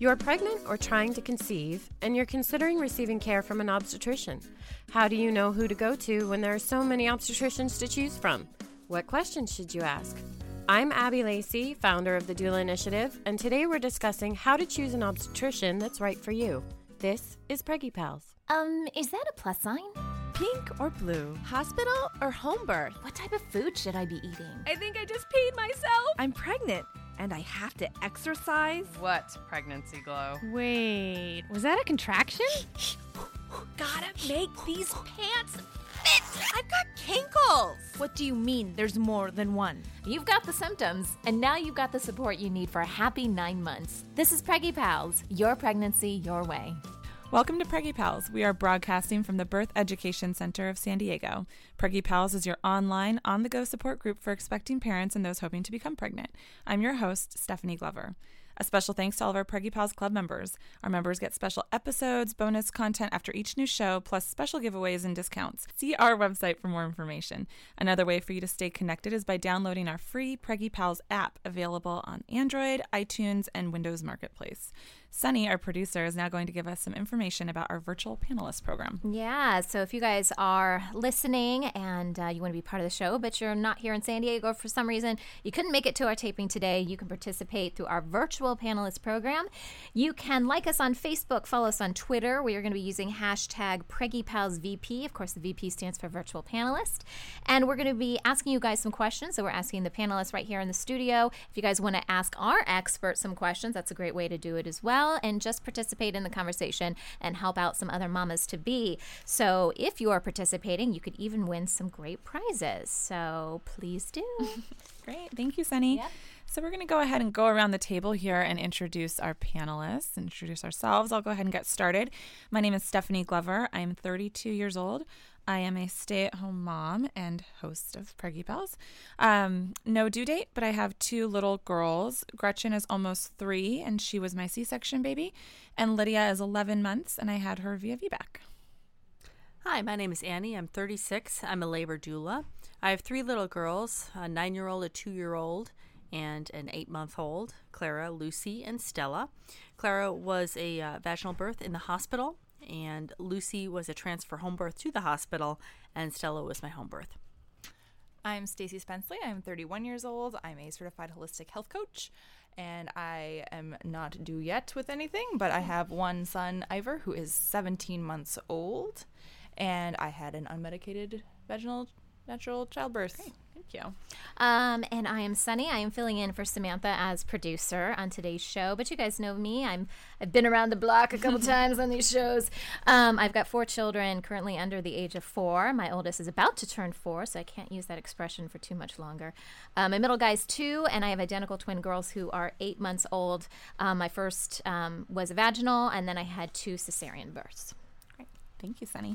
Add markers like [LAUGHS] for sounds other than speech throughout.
You're pregnant or trying to conceive, and you're considering receiving care from an obstetrician. How do you know who to go to when there are so many obstetricians to choose from? What questions should you ask? I'm Abby Lacey, founder of the Doula Initiative, and today we're discussing how to choose an obstetrician that's right for you. This is Preggy Pals. Um, is that a plus sign? Pink or blue? Hospital or home birth? What type of food should I be eating? I think I just peed myself. I'm pregnant and I have to exercise. What pregnancy glow? Wait, was that a contraction? [GASPS] Gotta make these pants fit. I've got kinkles. What do you mean there's more than one? You've got the symptoms, and now you've got the support you need for a happy nine months. This is Preggy Pals, your pregnancy, your way. Welcome to Preggy Pals. We are broadcasting from the Birth Education Center of San Diego. Preggy Pals is your online, on the go support group for expecting parents and those hoping to become pregnant. I'm your host, Stephanie Glover. A special thanks to all of our Preggy Pals Club members. Our members get special episodes, bonus content after each new show, plus special giveaways and discounts. See our website for more information. Another way for you to stay connected is by downloading our free Preggy Pals app available on Android, iTunes, and Windows Marketplace. Sunny, our producer, is now going to give us some information about our virtual panelist program. Yeah, so if you guys are listening and uh, you want to be part of the show, but you're not here in San Diego for some reason, you couldn't make it to our taping today, you can participate through our virtual panelist program. You can like us on Facebook, follow us on Twitter. We are going to be using hashtag PreggyPalsVP. Of course, the VP stands for virtual panelist. And we're going to be asking you guys some questions. So we're asking the panelists right here in the studio. If you guys want to ask our experts some questions, that's a great way to do it as well. And just participate in the conversation and help out some other mamas to be. So if you are participating, you could even win some great prizes. So please do. [LAUGHS] Great. Thank you, Sunny. Yep. So we're going to go ahead and go around the table here and introduce our panelists, introduce ourselves. I'll go ahead and get started. My name is Stephanie Glover. I'm 32 years old. I am a stay at home mom and host of Preggy Pals. Um, no due date, but I have two little girls. Gretchen is almost three, and she was my C section baby. And Lydia is 11 months, and I had her via VBAC. Hi, my name is Annie. I'm 36. I'm a labor doula. I have three little girls a nine year old, a two year old, and an eight month old Clara, Lucy, and Stella. Clara was a uh, vaginal birth in the hospital, and Lucy was a transfer home birth to the hospital, and Stella was my home birth. I'm Stacy Spenceley. I'm 31 years old. I'm a certified holistic health coach, and I am not due yet with anything, but I have one son, Ivor, who is 17 months old, and I had an unmedicated vaginal natural childbirth. Thank you. Um, and I am Sunny. I am filling in for Samantha as producer on today's show. But you guys know me. I'm I've been around the block a couple [LAUGHS] times on these shows. Um, I've got four children currently under the age of four. My oldest is about to turn four, so I can't use that expression for too much longer. Um, my middle guy's two, and I have identical twin girls who are eight months old. Um, my first um, was a vaginal, and then I had two cesarean births. Great. Thank you, Sunny.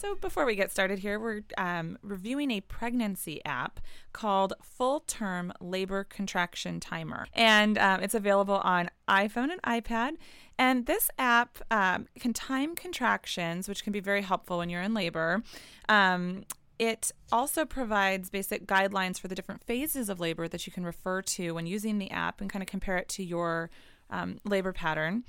So, before we get started here, we're um, reviewing a pregnancy app called Full Term Labor Contraction Timer. And um, it's available on iPhone and iPad. And this app um, can time contractions, which can be very helpful when you're in labor. Um, it also provides basic guidelines for the different phases of labor that you can refer to when using the app and kind of compare it to your um, labor pattern.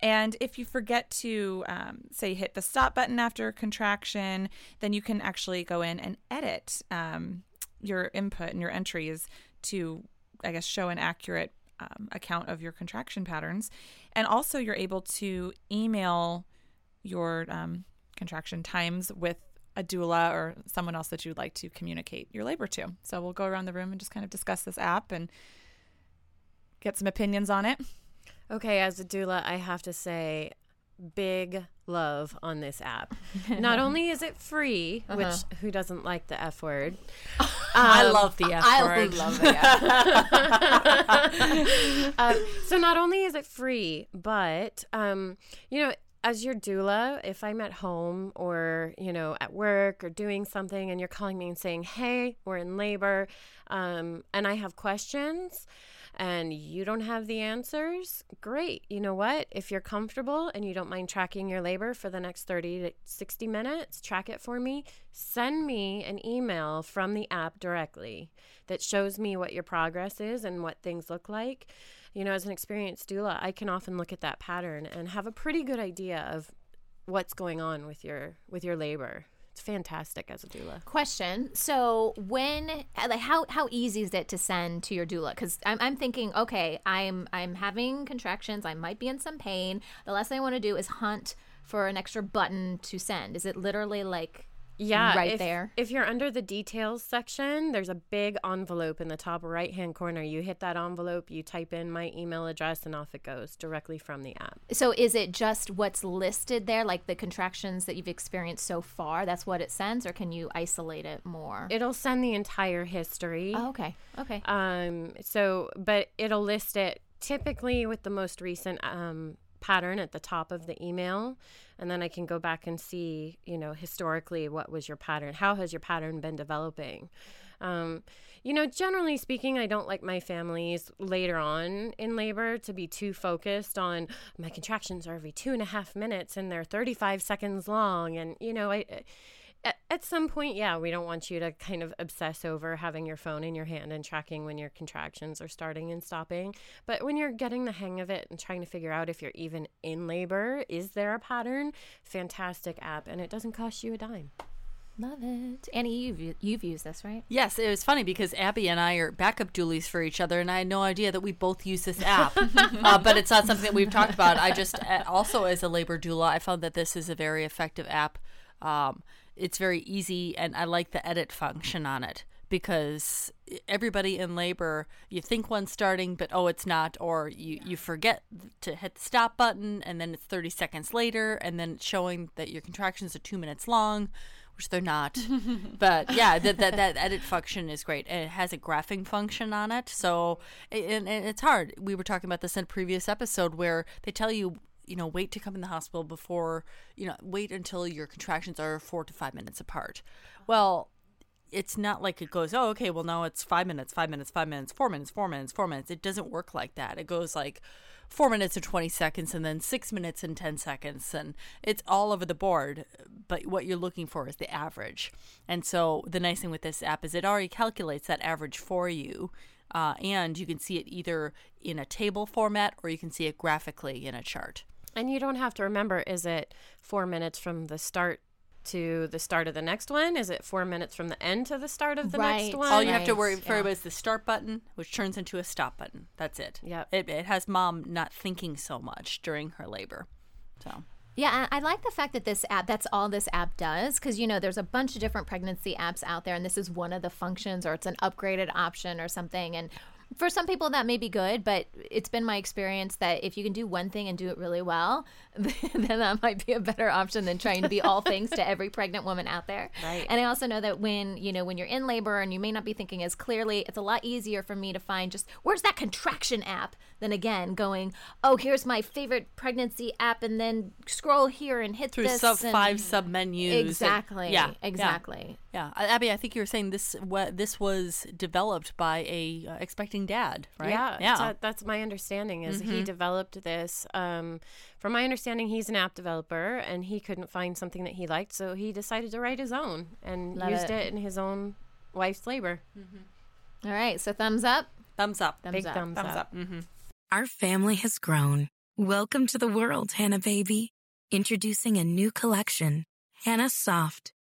And if you forget to, um, say, hit the stop button after contraction, then you can actually go in and edit um, your input and your entries to, I guess, show an accurate um, account of your contraction patterns. And also, you're able to email your um, contraction times with a doula or someone else that you'd like to communicate your labor to. So we'll go around the room and just kind of discuss this app and get some opinions on it. Okay, as a doula, I have to say, big love on this app. Not [LAUGHS] only is it free, Uh-huh. which who doesn't like the F word? [LAUGHS] I Um, love the F I word. I love that. [LAUGHS] um, so not only is it free, but um, you know, as your doula, if I'm at home or you know at work or doing something, and you're calling me and saying, "Hey, we're in labor," um, and I have questions. And you don't have the answers? Great. You know what? If you're comfortable and you don't mind tracking your labor for the next 30 to 60 minutes, track it for me. Send me an email from the app directly that shows me what your progress is and what things look like. You know, as an experienced doula, I can often look at that pattern and have a pretty good idea of what's going on with your with your labor. It's fantastic as a doula. Question. So when like how how easy is it to send to your doula? Because I'm I'm thinking, okay, I'm I'm having contractions. I might be in some pain. The last thing I want to do is hunt for an extra button to send. Is it literally like Yeah, right if, there? If you're under the details section, there's a big envelope in the top right hand corner. You hit that envelope, you type in my email address, and off it goes directly from the app. So is it just what's listed there, like the contractions that you've experienced so far? That's what it sends, or can you isolate it more? It'll send the entire history. oh, okay. Okay. Um, so, but it'll list it typically with the most recent um, pattern at the top of the email. And then I can go back and see, you know, historically, what was your pattern? How has your pattern been developing? Um, you know, generally speaking, I don't like my families later on in labor to be too focused on my contractions are every two and a half minutes and they're 35 seconds long. And, you know, I at, at some point, yeah, we don't want you to kind of obsess over having your phone in your hand and tracking when your contractions are starting and stopping. But when you're getting the hang of it and trying to figure out if you're even in labor, is there a pattern? Fantastic app, and it doesn't cost you a dime. Love it. Annie, you've you've used this, right? Yes, it was funny because Abby and I are backup doolies for each other, and I had no idea that we both use this app. [LAUGHS] uh, but it's not something that we've talked about. I just, uh, also as a labor doula, I found that this is a very effective app. Um, it's very easy, and I like the edit function on it because everybody in labor, you think one's starting, but oh, it's not, or you, you forget to hit the stop button, and then it's 30 seconds later, and then it's showing that your contractions are two minutes long which they're not. [LAUGHS] but yeah, that, that that edit function is great, and it has a graphing function on it. So and, and it's hard. We were talking about this in a previous episode where they tell you. You know, wait to come in the hospital before, you know, wait until your contractions are four to five minutes apart. Well, it's not like it goes, oh, okay, well, now it's five minutes, five minutes, five minutes, four minutes, four minutes, four minutes. It doesn't work like that. It goes like four minutes and 20 seconds and then six minutes and 10 seconds. And it's all over the board. But what you're looking for is the average. And so the nice thing with this app is it already calculates that average for you. Uh, and you can see it either in a table format or you can see it graphically in a chart. And you don't have to remember is it four minutes from the start to the start of the next one? Is it four minutes from the end to the start of the Right. next one? All you have to worry for yeah. is the start button, which turns into a stop button. That's it. Yeah. It, it has mom not thinking so much during her labor. So Yeah, I like the fact that this app, that's all this app does, because, you know, there's a bunch of different pregnancy apps out there, and this is one of the functions, or it's an upgraded option or something. And for some people, that may be good, but it's been my experience that if you can do one thing and do it really well, [LAUGHS] then that might be a better option than trying to be all things to every pregnant woman out there. Right. And I also know that when, you know, when you're in labor and you may not be thinking as clearly, it's a lot easier for me to find just where's that contraction app than again going, oh, here's my favorite pregnancy app, and then scroll here and hit through this sub and- five sub menus. and- Exactly. yeah. Exactly. Yeah. Yeah. Uh, Abby, I think you were saying this. What this was developed by a uh, expecting dad, right? Yeah, Yeah. so that's my understanding. Is Mm-hmm. he developed this? Um, from my understanding, he's an app developer, and he couldn't find something that he liked, so he decided to write his own and Love used it. it. in his own wife's labor. All right. So thumbs up. Thumbs up. Thumbs Big up. thumbs, Thumbs up. up. Mm-hmm. Our family has grown. Welcome to the world, Hanna baby. Introducing a new collection, Hanna Soft,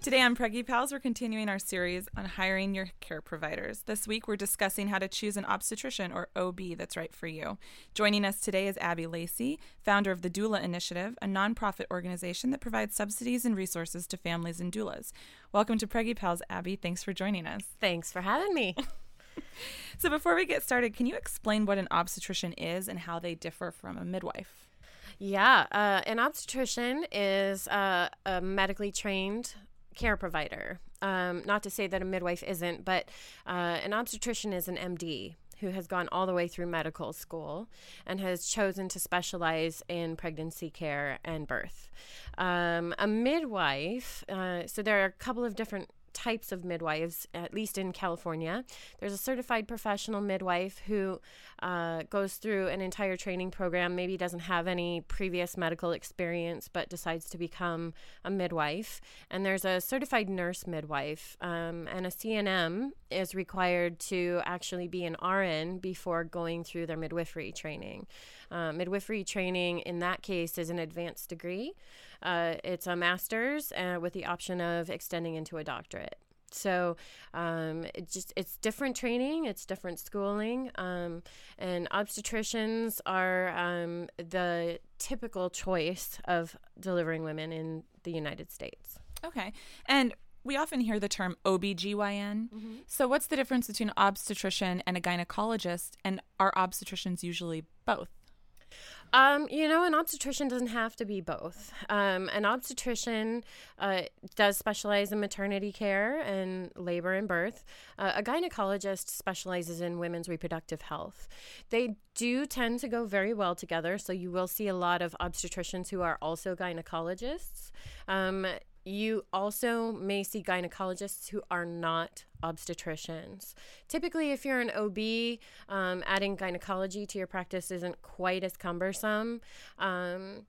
Today on Preggy Pals, we're continuing our series on hiring your care providers. This week, we're discussing how to choose an obstetrician or OB that's right for you. Joining us today is Abby Lacey, founder of the Doula Initiative, a nonprofit organization that provides subsidies and resources to families and doulas. Welcome to Preggy Pals, Abby. Thanks for joining us. Thanks for having me. [LAUGHS] [LAUGHS] So, before we get started, can you explain what an obstetrician is and how they differ from a midwife? Yeah, uh, an obstetrician is uh, a medically trained care provider. Um, not to say that a midwife isn't, but uh, an obstetrician is an MD who has gone all the way through medical school and has chosen to specialize in pregnancy care and birth. Um, a midwife, uh, so there are a couple of different types of midwives, at least in California. There's a certified professional midwife who uh, goes through an entire training program, maybe doesn't have any previous medical experience, but decides to become a midwife. And there's a certified nurse midwife, um, and a CNM is required to actually be an RN before going through their midwifery training. Uh, midwifery training, in that case, is an advanced degree. Uh, it's a master's uh, with the option of extending into a doctorate. So um, it just it's different training, it's different schooling, um, and obstetricians are um, the typical choice of delivering women in the United States. Okay, and we often hear the term OBGYN. Mm-hmm. So, what's the difference between an obstetrician and a gynecologist? And are obstetricians usually both? Um, you know, an obstetrician doesn't have to be both. Um, an obstetrician uh, does specialize in maternity care and labor and birth. Uh, a gynecologist specializes in women's reproductive health. They do tend to go very well together, so you will see a lot of obstetricians who are also gynecologists. Um, you also may see gynecologists who are not obstetricians. Typically, if you're an OB, um, adding gynecology to your practice isn't quite as cumbersome um,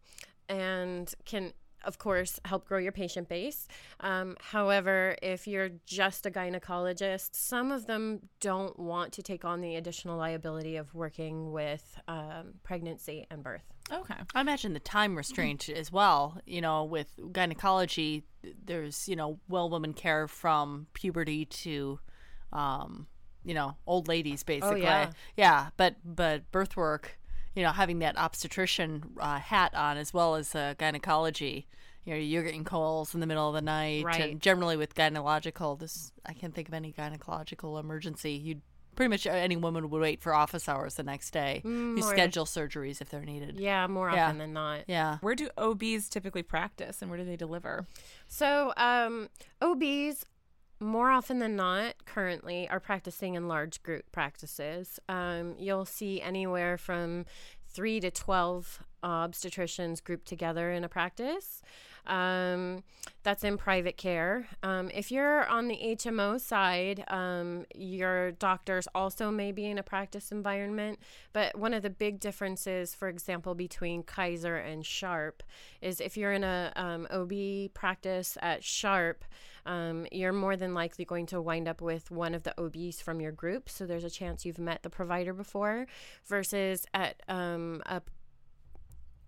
and can of course, help grow your patient base. Um, however, if you're just a gynecologist, some of them don't want to take on the additional liability of working with um, pregnancy and birth. Okay. I imagine the time restraint as well. You know, with gynecology, there's, you know, well woman care from puberty to, um, you know, old ladies basically. Oh, yeah. yeah. But, but birth work, you know, having that obstetrician uh, hat on as well as uh, gynecology. You know, you're getting calls in the middle of the night, Right. and generally with gynecological, this I can't think of any gynecological emergency. You'd pretty much any woman would wait for office hours the next day. Mm, you schedule surgeries if they're needed. Yeah, more often than not. Yeah. Where do OBs typically practice and where do they deliver? So, um, OBs, more often than not, currently are practicing in large group practices. Um, you'll see anywhere from three to 12 obstetricians grouped together in a practice. Um, that's in private care. Um, if you're on the HMO side, um, your doctors also may be in a practice environment. But one of the big differences, for example, between Kaiser and Sharp is if you're in a um, OB practice at Sharp, um, you're more than likely going to wind up with one of the OBs from your group. So there's a chance you've met the provider before, versus at um, a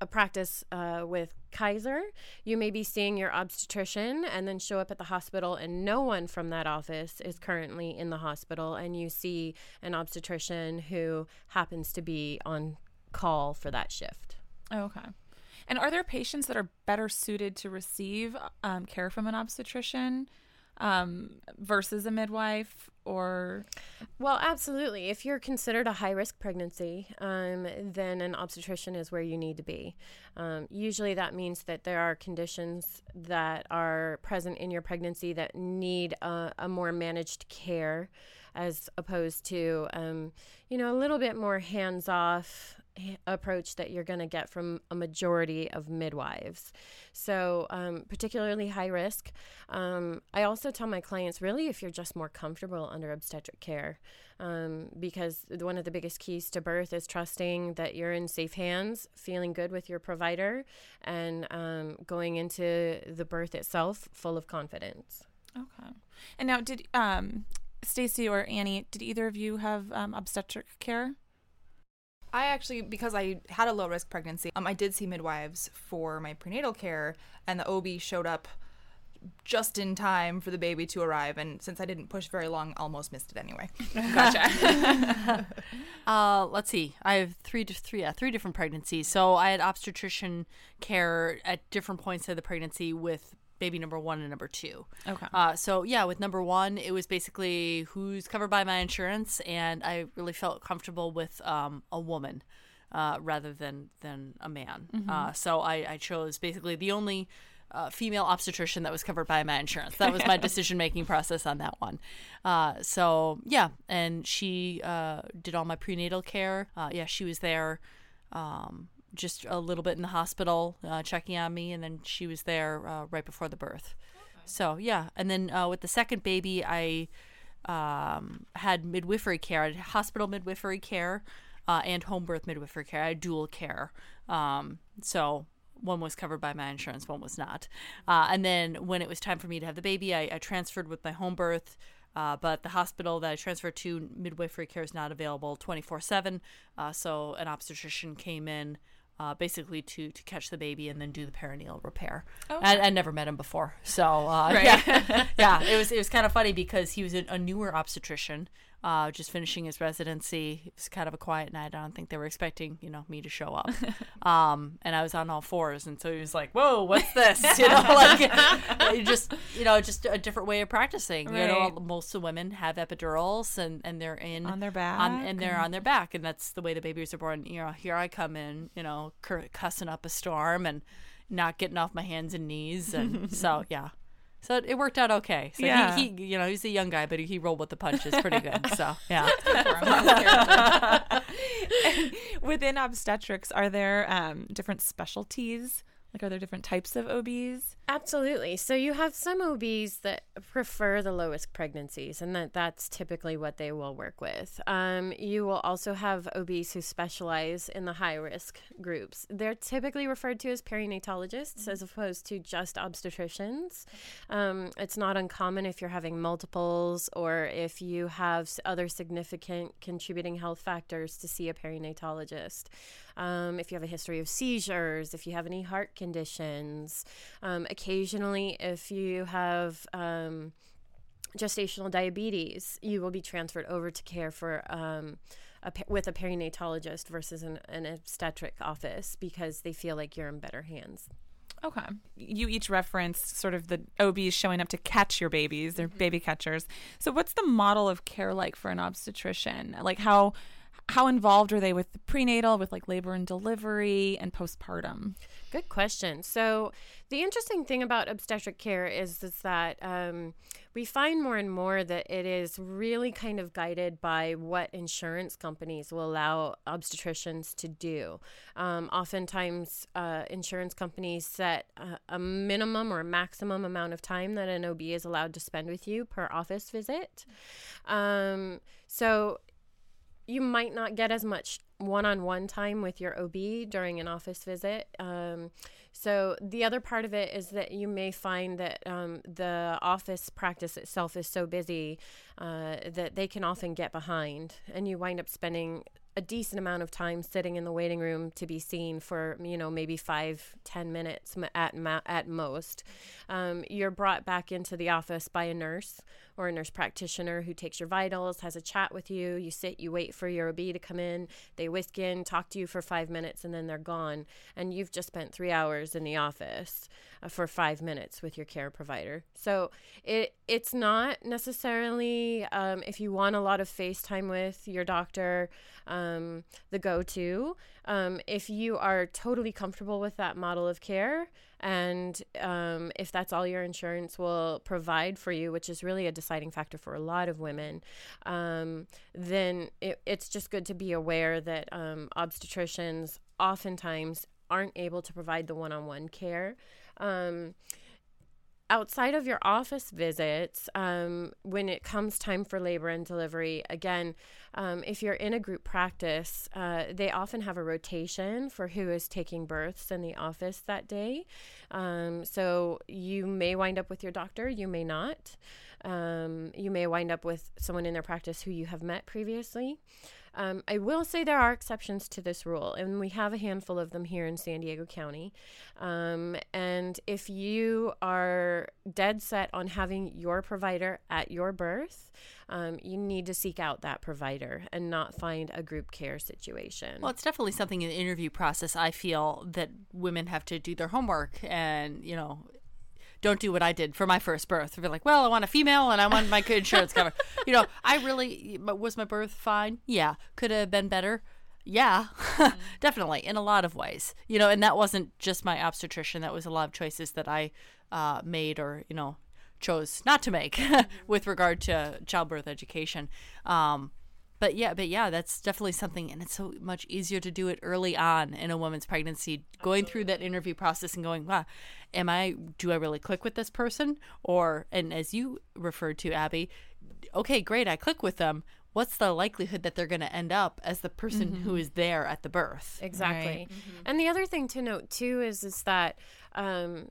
a practice uh, with Kaiser, you may be seeing your obstetrician and then show up at the hospital, and no one from that office is currently in the hospital, and you see an obstetrician who happens to be on call for that shift. Okay. And are there patients that are better suited to receive um, care from an obstetrician um, versus a midwife or? Well, absolutely. If you're considered a high risk pregnancy, um, then an obstetrician is where you need to be. Um, usually that means that there are conditions that are present in your pregnancy that need a, a more managed care as opposed to, um, you know, a little bit more hands off approach that you're going to get from a majority of midwives. So, um, particularly high risk. Um, I also tell my clients really if you're just more comfortable under obstetric care, um, because one of the biggest keys to birth is trusting that you're in safe hands, feeling good with your provider, and um, going into the birth itself full of confidence. Okay. And now, did um, Stacy or Annie, did either of you have um, obstetric care? I actually, because I had a low risk pregnancy, um, I did see midwives for my prenatal care, and the OB showed up just in time for the baby to arrive. And since I didn't push very long, almost missed it anyway. [LAUGHS] Gotcha. [LAUGHS] uh, let's see. I have three, three, yeah, three different pregnancies. So I had obstetrician care at different points of the pregnancy with baby number one and number two. Okay. Uh, so yeah, with number one, it was basically who's covered by my insurance, and I really felt comfortable with um, a woman uh, rather than than a man. Mhm. Uh, so I, I chose basically the only uh, female obstetrician that was covered by my insurance. That was my [LAUGHS] decision making process on that one. Uh, so yeah, and she uh, did all my prenatal care. Uh, yeah, she was there. Um, just a little bit in the hospital, uh, checking on me, and then she was there uh, right before the birth. So yeah, and then uh, with the second baby, I um, had midwifery care, had hospital midwifery care, uh, and home birth midwifery care. I had dual care. Um, so one was covered by my insurance, one was not. Uh, and then when it was time for me to have the baby, I, I transferred with my home birth. Uh, but the hospital that I transferred to, midwifery care is not available 24 uh, 7. So an obstetrician came in uh, basically to, to catch the baby and then do the perineal repair. Okay. I, I never met him before. So, uh, Right. yeah. [LAUGHS] yeah, it was, it was kind of funny because he was a newer obstetrician. Uh, just finishing his residency. It was kind of a quiet night. I don't think they were expecting, you know, me to show up. [LAUGHS] um, and I was on all fours, and so he was like, "Whoa, what's this?" [LAUGHS] You know, [LAUGHS] like just, you know, just a different way of practicing. You know, most of the women have epidurals, and and they're in On their on, and they're back on their back, and that's the way the babies are born. You know, here I come in, you know, cur- cussing up a storm and not getting off my hands and knees, and so yeah. So it, worked out okay. So Yeah. he, he, you know, he's a young guy, but he, he rolled with the punches pretty good. [LAUGHS] So yeah. [LAUGHS] Within obstetrics, are there um, different specialties? Like, are there different types of OBs? Absolutely. So you have some OBs that prefer the lowest pregnancies, and that that's typically what they will work with. Um, you will also have OBs who specialize in the high risk groups. They're typically referred to as perinatologists as opposed to just obstetricians. Um, it's not uncommon if you're having multiples or if you have other significant contributing health factors to see a perinatologist. Um, if you have a history of seizures, if you have any heart conditions, um, occasionally, if you have um, gestational diabetes, you will be transferred over to care for um, a, with a perinatologist versus an, an obstetric office because they feel like you're in better hands. Okay. You each referenced sort of the OBs showing up to catch your babies. They're baby catchers. So what's the model of care like for an obstetrician? Like how how involved are they with the prenatal, with like labor and delivery and postpartum? Good question. So, the interesting thing about obstetric care is, is that um, we find more and more that it is really kind of guided by what insurance companies will allow obstetricians to do. Um, oftentimes, uh, insurance companies set a, a minimum or a maximum amount of time that an OB is allowed to spend with you per office visit. Um, so, you might not get as much one-on-one time with your OB during an office visit. Um, so the other part of it is that you may find that um, the office practice itself is so busy uh, that they can often get behind, and you wind up spending a decent amount of time sitting in the waiting room to be seen for you know maybe five ten minutes at ma- at most um, you're brought back into the office by a nurse or a nurse practitioner who takes your vitals has a chat with you you sit you wait for your ob to come in they whisk in talk to you for five minutes and then they're gone. And you've just spent three hours in the office uh, for five minutes with your care provider. So it it's not necessarily um, if you want a lot of face time with your doctor um, the go-to um, if you are totally comfortable with that model of care and um, if that's all your insurance will provide for you which is really a deciding factor for a lot of women um, then it, it's just good to be aware that um, obstetricians oftentimes aren't able to provide the one-on-one care. Um, outside of your office visits, um, when it comes time for labor and delivery, again, um, if you're in a group practice, uh, they often have a rotation for who is taking births in the office that day. Um, so you may wind up with your doctor, you may not. Um, you may wind up with someone in their practice who you have met previously. Um, I will say there are exceptions to this rule, and we have a handful of them here in San Diego County. Um, and if you are dead set on having your provider at your birth, um, you need to seek out that provider and not find a group care situation. Well, it's definitely something in the interview process I feel that women have to do their homework and, you know, don't do what I did for my first birth. Be like, well, I want a female and I want my insurance cover. [LAUGHS] you know, I really was my birth fine? Yeah. Could have been better. Yeah, [LAUGHS] definitely in a lot of ways. You know, and that wasn't just my obstetrician. That was a lot of choices that I uh, made or you know chose not to make [LAUGHS] with regard to childbirth education. Um, but yeah, but yeah, that's definitely something, and it's so much easier to do it early on in a woman's pregnancy, going through that interview process and going, wow, am I, do I really click with this person? Or, and as you referred to, Abby, okay, great, I click with them. What's the likelihood that they're going to end up as the person Mhm. who is there at the birth? Exactly. And the other thing to note too is is that um,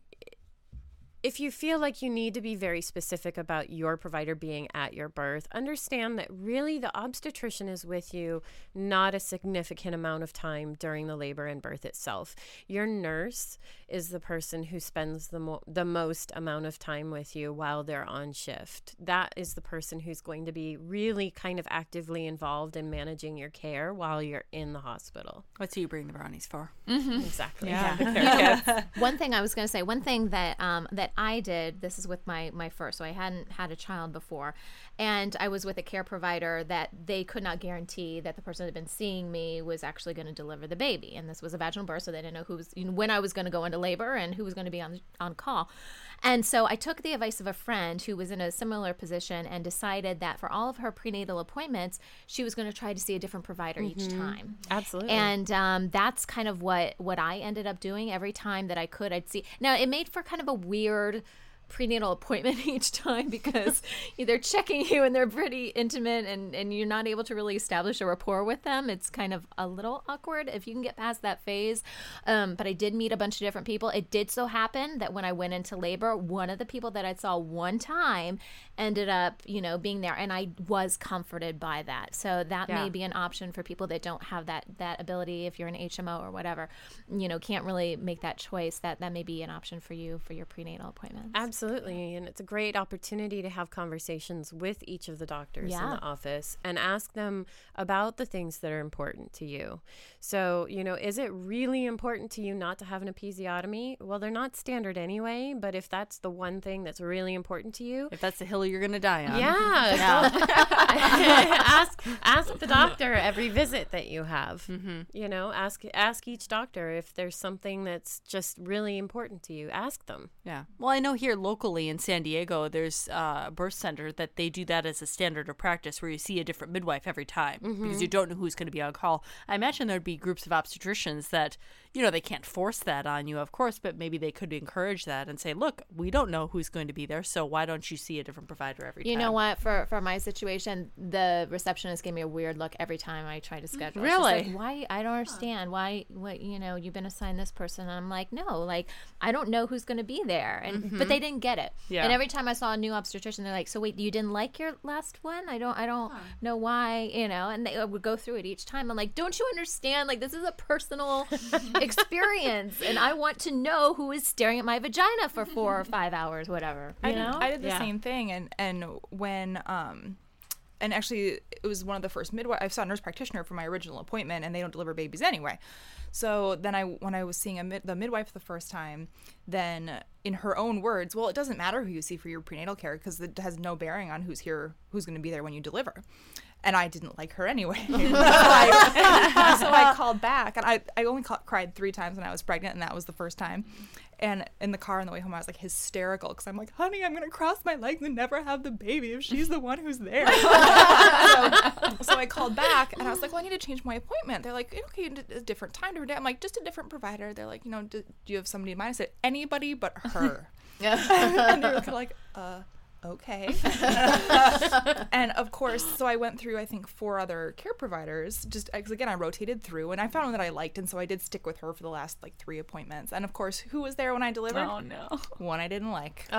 if you feel like you need to be very specific about your provider being at your birth, understand that really the obstetrician is with you not a significant amount of time during the labor and birth itself. Your nurse is the person who spends the mo- the most amount of time with you while they're on shift. That is the person who's going to be really kind of actively involved in managing your care while you're in the hospital. What's you bring the brownies for? Mhm. Exactly. Yeah. [LAUGHS] Yeah. [LAUGHS] You one thing I was going to say, one thing that um, that I did. This is with my my first, so I hadn't had a child before, and I was with a care provider that they could not guarantee that the person that had been seeing me was actually going to deliver the baby, and this was a vaginal birth, so they didn't know who was you know, when I was going to go into labor and who was going to be on on call. And so I took the advice of a friend who was in a similar position and decided that for all of her prenatal appointments, she was going to try to see a different provider each Mhm. time. Absolutely. And um, that's kind of what what I ended up doing every time that I could. I'd see. Now it made for kind of a weird prenatal appointment [LAUGHS] each time because [LAUGHS] they're checking you and they're pretty intimate and, and you're not able to really establish a rapport with them. It's kind of a little awkward if you can get past that phase. Um, but I did meet a bunch of different people. It did so happen that when I went into labor, one of the people that I saw one time ended up, you know, being there and I was comforted by that. So that Yeah. may be an option for people that don't have that that ability if you're an HMO or whatever, you know, can't really make that choice. That that may be an option for you for your prenatal appointments. Absolutely. And it's a great opportunity to have conversations with each of the doctors in the office and ask them about the things that are important to you. So, you know, is it really important to you not to have an episiotomy? Well, they're not standard anyway, but if that's the one thing that's really important to you, If that's the hill you're going to die on. yeah, [LAUGHS] go- [LAUGHS] ask ask the doctor every visit that you have. Mm-hmm. You know, ask ask each doctor if there's something that's just really important to you. Ask them. Yeah. Well, I know here locally in San Diego, there's uh, a birth center that they do that as a standard of practice where you see a different midwife every time because Mhm. you don't know who's going to be on call. I imagine there'd be groups of obstetricians that, you know, they can't force that on you, of course, but maybe they could encourage that and say, look, we don't know who's going to be there, so why don't you see a different provider every You time? know what? For for my situation, the receptionist gave me a weird look every time I tried to schedule. She's Really? like, why? I don't understand. Why? What? You know, you've been assigned this person, and I'm like, no, like I don't know who's going to be there, and Mhm. but they didn't get it. Yeah. And every time I saw a new obstetrician, they're like, so wait, you didn't like your last one? I don't, I don't know why. You know, and they would go through it each time. I'm like, don't you understand? Like this is a personal experience, and I want to know who is staring at my vagina for four or five hours, whatever. You I did, know? I did the Yeah. same thing, and and when um, and actually it was one of the first midwife. I saw a nurse practitioner for my original appointment, and they don't deliver babies anyway. So then I, when I was seeing a mid, the midwife the first time, then in her own words, well, it doesn't matter who you see for your prenatal care because it has no bearing on who's here, who's going to be there when you deliver. And I didn't like her anyway. [LAUGHS] [LAUGHS] so, I, so I called back, and I, I only cried three times when I was pregnant, and that was the first time. And in the car on the way home, I was like hysterical because I'm like, honey, I'm going to cross my legs and never have the baby if she's the one who's there. [LAUGHS] so, so I called back and I was like, well, I need to change my appointment. They're like, okay, a different time, different day. I'm like, just a different provider. They're like, you know, do, do you have somebody in mind? I said, anybody but her. and they were kind of like, uh, okay. [LAUGHS] [LAUGHS] and of course, so I went through, I think, four other care providers. Just because again, I rotated through, and I found one that I liked, and so I did stick with her for the last like three appointments. And of course, who was there when I delivered? Oh no. One I didn't like. Oh,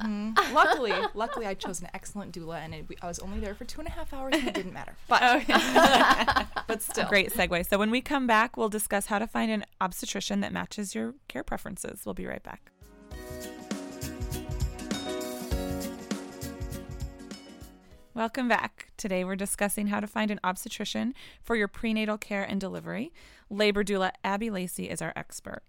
no. Mhm. Luckily, luckily, I chose an excellent doula, and it, I was only there for two and a half hours, and it didn't matter. But, [LAUGHS] but still, Great segue. So when we come back, we'll discuss how to find an obstetrician that matches your care preferences. We'll be right back. Welcome back. Today we're discussing how to find an obstetrician for your prenatal care and delivery. Labor doula Abby Lacey is our expert.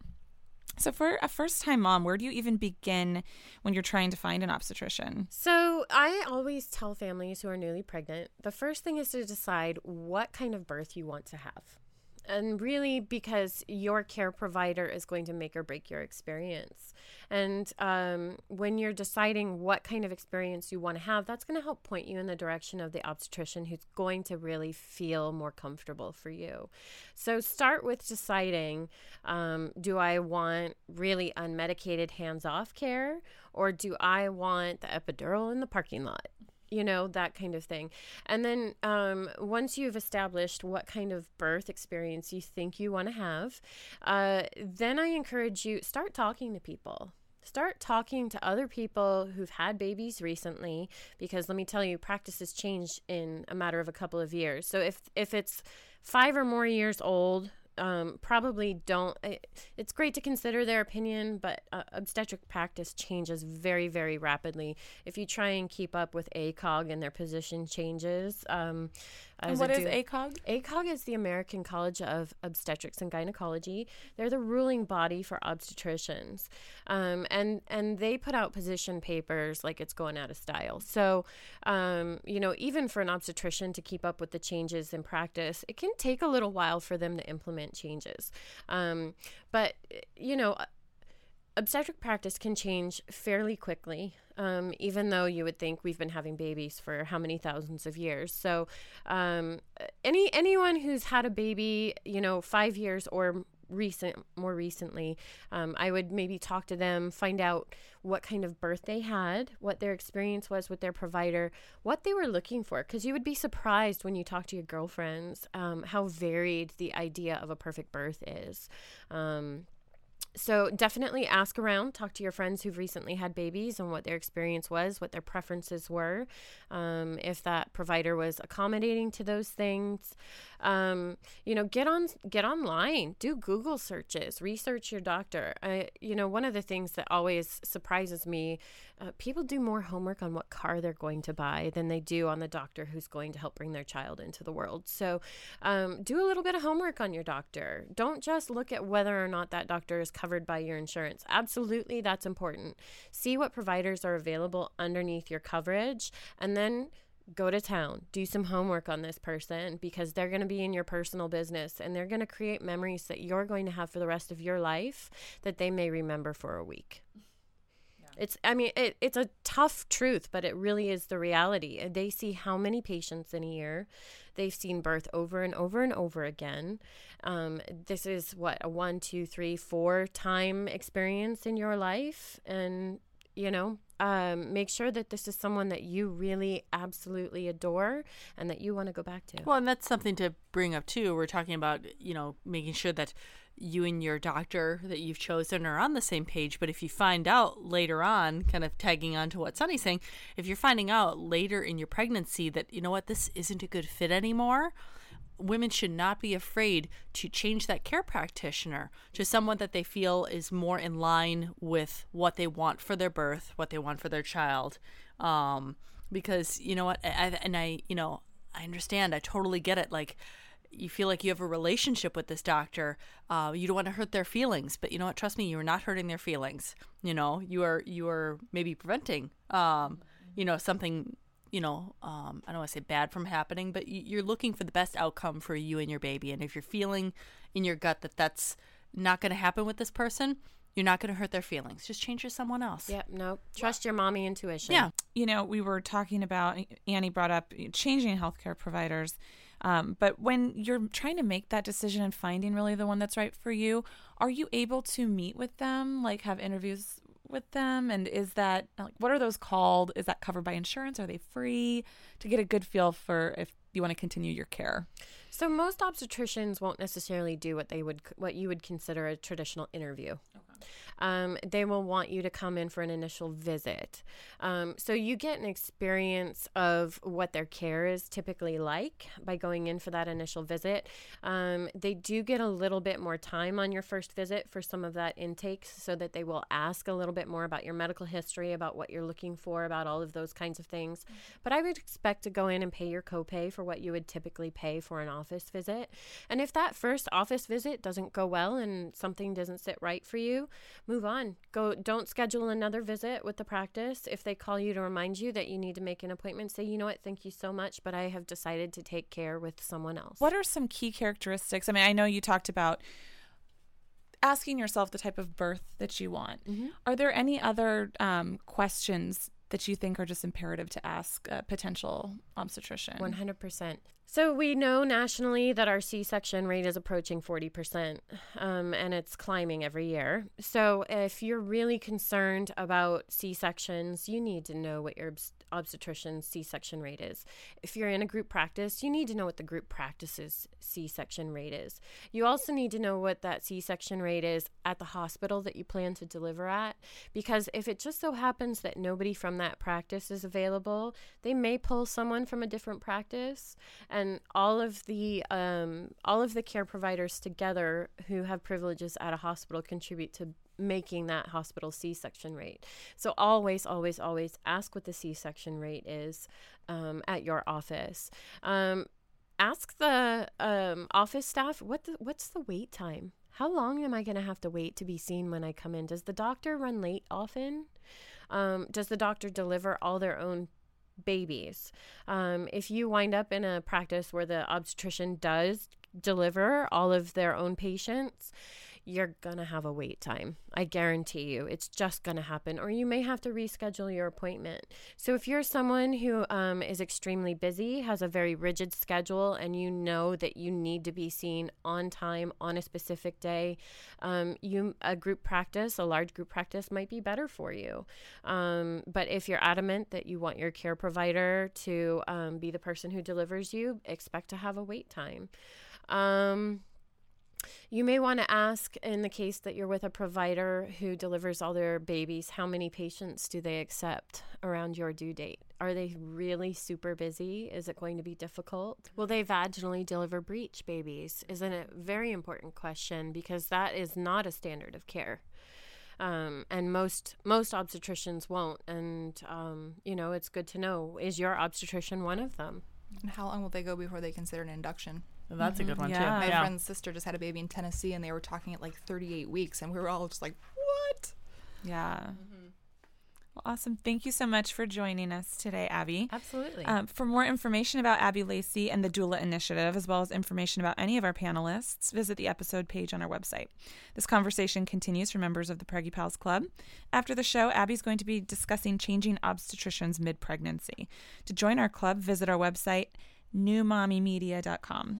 So, for a first time mom, where do you even begin when you're trying to find an obstetrician? So, I always tell families who are newly pregnant the first thing is to decide what kind of birth you want to have. And really, because your care provider is going to make or break your experience. And um, when you're deciding what kind of experience you want to have, that's going to help point you in the direction of the obstetrician who's going to really feel more comfortable for you. So, start with deciding um, do I want really unmedicated, hands off care, or do I want the epidural in the parking lot? You know that kind of thing. And then um, once you've established what kind of birth experience you think you want to have uh, then i encourage you start talking to people. Start talking to other people who've had babies recently because let me tell you practices change in a matter of a couple of years. So if if it's five or more years old um, probably don't. It, it's great to consider their opinion, but uh, obstetric practice changes very, very rapidly. If you try and keep up with ACOG and their position changes, um, as what is ACOG? ACOG is the American College of Obstetrics and Gynecology. They're the ruling body for obstetricians, um, and and they put out position papers like it's going out of style. So, um, you know, even for an obstetrician to keep up with the changes in practice, it can take a little while for them to implement changes. Um, but you know, obstetric practice can change fairly quickly, um, even though you would think we've been having babies for how many thousands of years. So, um, any anyone who's had a baby, you know, five years or recent more recently um, i would maybe talk to them find out what kind of birth they had what their experience was with their provider what they were looking for because you would be surprised when you talk to your girlfriends um, how varied the idea of a perfect birth is um, so definitely ask around talk to your friends who've recently had babies and what their experience was what their preferences were um, if that provider was accommodating to those things. Um, you know get on get online do google searches research your doctor. I, you know one of the things that always surprises me uh, people do more homework on what car they're going to buy than they do on the doctor who's going to help bring their child into the world. So um, do a little bit of homework on your doctor. Don't just look at whether or not that doctor is covered by your insurance. Absolutely that's important. See what providers are available underneath your coverage and then go to town, do some homework on this person because they're going to be in your personal business and they're going to create memories that you're going to have for the rest of your life that they may remember for a week. It's, I mean, it, it's a tough truth, but it really is the reality. They see how many patients in a year. They've seen birth over and over and over again. Um, this is what a one, two, three, four time experience in your life. And, you know, um, make sure that this is someone that you really absolutely adore and that you want to go back to. Well, and that's something to bring up too. We're talking about, you know, making sure that you and your doctor that you've chosen are on the same page. But if you find out later on, kind of tagging on to what Sunny's saying, if you're finding out later in your pregnancy that, you know what, this isn't a good fit anymore, women should not be afraid to change that care practitioner to someone that they feel is more in line with what they want for their birth, what they want for their child. Um, because you know what, I, and I, you know, I understand. I totally get it. Like, you feel like you have a relationship with this doctor. Uh, you don't want to hurt their feelings, but you know what? Trust me, you are not hurting their feelings. You know, you are you are maybe preventing, um, you know, something you know, um, I don't want to say bad from happening, but you're looking for the best outcome for you and your baby. And if you're feeling in your gut that that's not going to happen with this person, you're not going to hurt their feelings. Just change to someone else. Yep, no. Trust your mommy intuition. Yeah. You know, we were talking about, Annie brought up changing healthcare providers. Um, but when you're trying to make that decision and finding really the one that's right for you, are you able to meet with them, like have interviews with them? And is that like what are those called? Is that covered by insurance? Are they free? To get a good feel for if you want to continue your care. So most obstetricians won't necessarily do what they would what you would consider a traditional interview. Um, they will want you to come in for an initial visit. Um, so you get an experience of what their care is typically like by going in for that initial visit. Um, they do get a little bit more time on your first visit for some of that intake so that they will ask a little bit more about your medical history, about what you're looking for, about all of those kinds of things. But I would expect to go in and pay your copay for what you would typically pay for an office visit. And if that first office visit doesn't go well and something doesn't sit right for you, move on. Go don't schedule another visit with the practice. If they call you to remind you that you need to make an appointment, say, "You know what? Thank you so much, but I have decided to take care with someone else." What are some key characteristics? I mean, I know you talked about asking yourself the type of birth that you want. Mm-hmm. Are there any other um, questions that you think are just imperative to ask a potential obstetrician? 100%. So we know nationally that our C-section rate is approaching 40%, um, and it's climbing every year. So if you're really concerned about C-sections, you need to know what your obst- obstetrician's C-section rate is. If you're in a group practice, you need to know what the group practice's C-section rate is. You also need to know what that C-section rate is at the hospital that you plan to deliver at, because if it just so happens that nobody from that practice is available, they may pull someone from a different practice and all of the um, all of the care providers together who have privileges at a hospital contribute to making that hospital C-section rate. So always, always, always ask what the C-section rate is um, at your office. Um, ask the um, office staff what the, what's the wait time. How long am I going to have to wait to be seen when I come in? Does the doctor run late often? Um, does the doctor deliver all their own babies. Um, if you wind up in a practice where the obstetrician does deliver all of their own patients, you're going to have a wait time. I guarantee you. It's just going to happen. Or you may have to reschedule your appointment. So if you're someone who um, is extremely busy, has a very rigid schedule, and you know that you need to be seen on time on a specific day, um, you a group practice, a large group practice, might be better for you. Um, but if you're adamant that you want your care provider to um, be the person who delivers you, expect to have a wait time. Um, you may want to ask in the case that you're with a provider who delivers all their babies, how many patients do they accept around your due date? Are they really super busy? Is it going to be difficult? Will they vaginally deliver breech babies? Isn't it a very important question because that is not a standard of care. Um, and most most obstetricians won't. And um, you know, it's good to know: is your obstetrician one of them? And how long will they go before they consider an induction? That's a good one, too. My Yeah. friend's sister just had a baby in Tennessee, and they were talking at like 38 weeks, and we were all just like, "What?" Yeah. Well, awesome. Thank you so much for joining us today, Abby. Absolutely. Um, for more information about Abby Lacey and the Doula Initiative, as well as information about any of our panelists, visit the episode page on our website. This conversation continues for members of the Preggy Pals Club. After the show, Abby's going to be discussing changing obstetricians mid pregnancy. To join our club, visit our website, newmommymedia.com.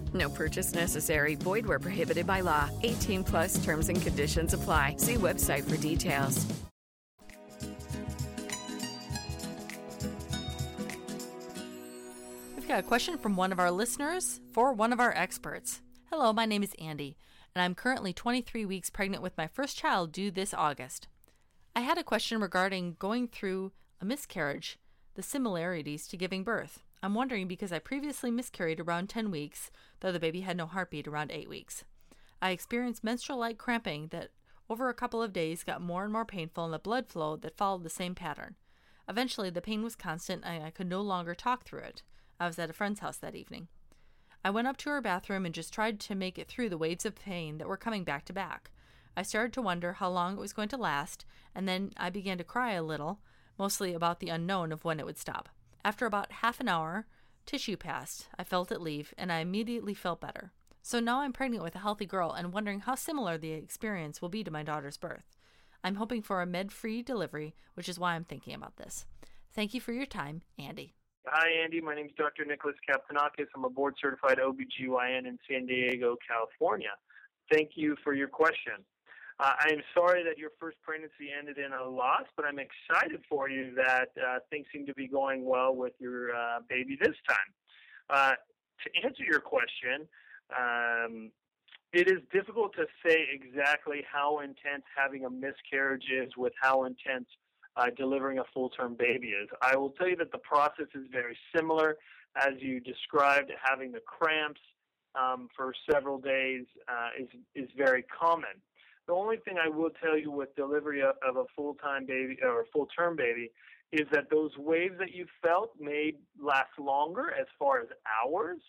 No purchase necessary. Void where prohibited by law. 18 plus terms and conditions apply. See website for details. We've got a question from one of our listeners for one of our experts. Hello, my name is Andy, and I'm currently 23 weeks pregnant with my first child due this August. I had a question regarding going through a miscarriage, the similarities to giving birth. I'm wondering because I previously miscarried around 10 weeks, though the baby had no heartbeat around 8 weeks. I experienced menstrual like cramping that over a couple of days got more and more painful, and the blood flow that followed the same pattern. Eventually, the pain was constant, and I could no longer talk through it. I was at a friend's house that evening. I went up to her bathroom and just tried to make it through the waves of pain that were coming back to back. I started to wonder how long it was going to last, and then I began to cry a little, mostly about the unknown of when it would stop. After about half an hour, Tissue passed. I felt it leave, and I immediately felt better. So now I'm pregnant with a healthy girl and wondering how similar the experience will be to my daughter's birth. I'm hoping for a med free delivery, which is why I'm thinking about this. Thank you for your time, Andy. Hi, Andy. My name is Dr. Nicholas Kaptanakis. I'm a board certified OBGYN in San Diego, California. Thank you for your question. Uh, I'm sorry that your first pregnancy ended in a loss, but I'm excited for you that uh, things seem to be going well with your uh, baby this time. Uh, to answer your question, um, it is difficult to say exactly how intense having a miscarriage is with how intense uh, delivering a full-term baby is. I will tell you that the process is very similar, as you described. Having the cramps um, for several days uh, is is very common. The only thing I will tell you with delivery of, a full-time baby or a full-term baby is that those waves that you felt may last longer, as far as hours,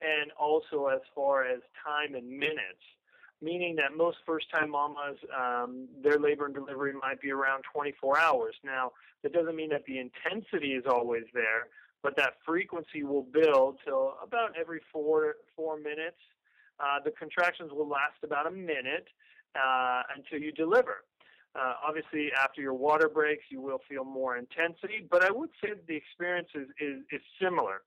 and also as far as time and minutes meaning that most first-time mamas, um, their labor and delivery might be around 24 hours. Now, that doesn't mean that the intensity is always there, but that frequency will build till about every four four minutes. Uh, the contractions will last about a minute uh, until you deliver. Uh, obviously, after your water breaks, you will feel more intensity, but I would say the experience is, is, is similar.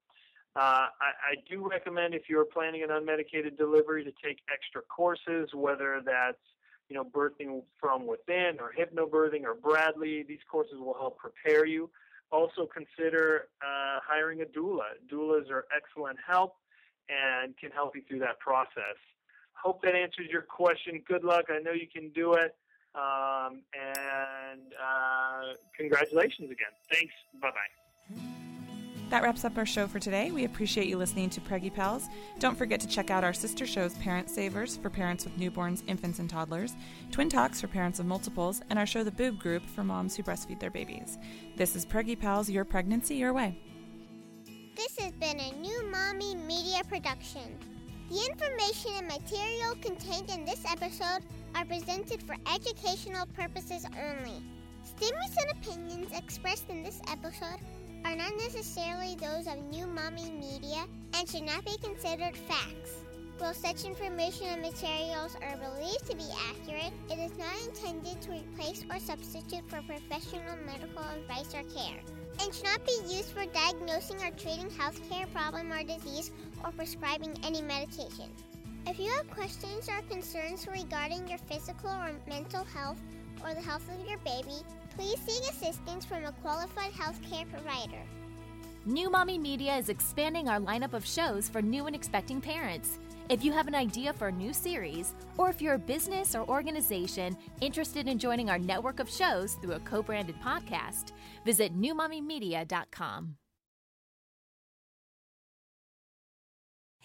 Uh, I, I, do recommend if you're planning an unmedicated delivery to take extra courses, whether that's you know birthing from within or hypnobirthing or Bradley. These courses will help prepare you. Also consider uh, hiring a doula. Doulas are excellent help and can help you through that process. Hope that answers your question. Good luck. I know you can do it. Um, and uh, congratulations again. Thanks. Bye bye. That wraps up our show for today. We appreciate you listening to Preggy Pals. Don't forget to check out our sister shows Parent Savers for parents with newborns, infants, and toddlers, Twin Talks for parents of multiples, and our show The Boob Group for moms who breastfeed their babies. This is Preggy Pals, your pregnancy your way. This has been a new Mommy Media production. The information and material contained in this episode are presented for educational purposes only. Statements and opinions expressed in this episode are not necessarily those of new mommy media and should not be considered facts. While such information and materials are believed to be accurate, it is not intended to replace or substitute for professional medical advice or care, and should not be used for diagnosing or treating health care problem or disease or prescribing any medication. If you have questions or concerns regarding your physical or mental health or the health of your baby, please seek assistance from a qualified healthcare provider. New Mommy Media is expanding our lineup of shows for new and expecting parents. If you have an idea for a new series, or if you're a business or organization interested in joining our network of shows through a co branded podcast, visit newmommymedia.com.